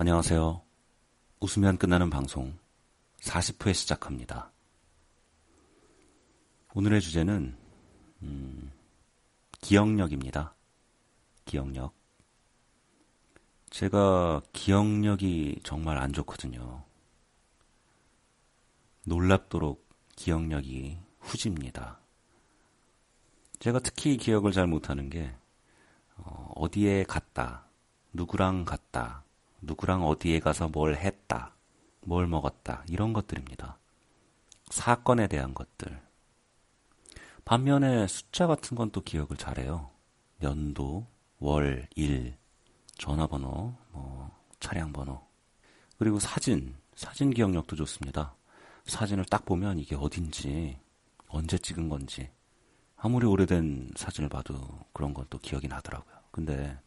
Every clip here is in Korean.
안녕하세요. 웃으면 끝나는 방송 40회 시작합니다. 오늘의 주제는 음, 기억력입니다. 기억력. 제가 기억력이 정말 안 좋거든요. 놀랍도록 기억력이 후집니다. 제가 특히 기억을 잘 못하는 게 어, 어디에 갔다, 누구랑 갔다, 누구랑 어디에 가서 뭘 했다, 뭘 먹었다, 이런 것들입니다. 사건에 대한 것들. 반면에 숫자 같은 건 또 기억을 잘해요. 연도, 월, 일, 전화번호, 뭐, 차량 번호. 그리고 사진, 사진 기억력도 좋습니다. 사진을 딱 보면 이게 어딘지, 언제 찍은 건지, 아무리 오래된 사진을 봐도 그런 건 또 기억이 나더라고요. 근데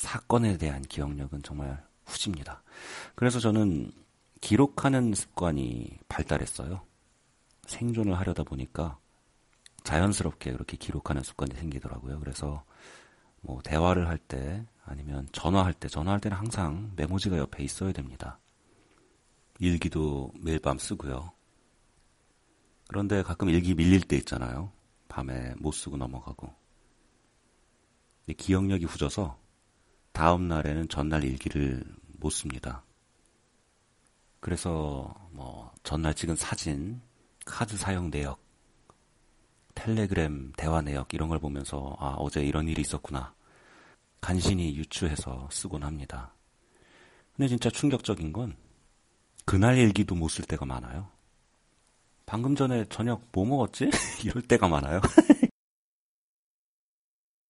사건에 대한 기억력은 정말 후집니다. 그래서 저는 기록하는 습관이 발달했어요. 생존을 하려다 보니까 자연스럽게 그렇게 기록하는 습관이 생기더라고요. 그래서 뭐 대화를 할 때 아니면 전화할 때 전화할 때는 항상 메모지가 옆에 있어야 됩니다. 일기도 매일 밤 쓰고요. 그런데 가끔 일기 밀릴 때 있잖아요. 밤에 못 쓰고 넘어가고. 기억력이 후져서 다음 날에는 전날 일기를 못 씁니다. 그래서 뭐 전날 찍은 사진, 카드 사용 내역, 텔레그램 대화 내역 이런 걸 보면서 아 어제 이런 일이 있었구나 간신히 유추해서 쓰곤 합니다. 근데 진짜 충격적인 건 그날 일기도 못 쓸 때가 많아요. 방금 전에 저녁 뭐 먹었지? 이럴 때가 많아요.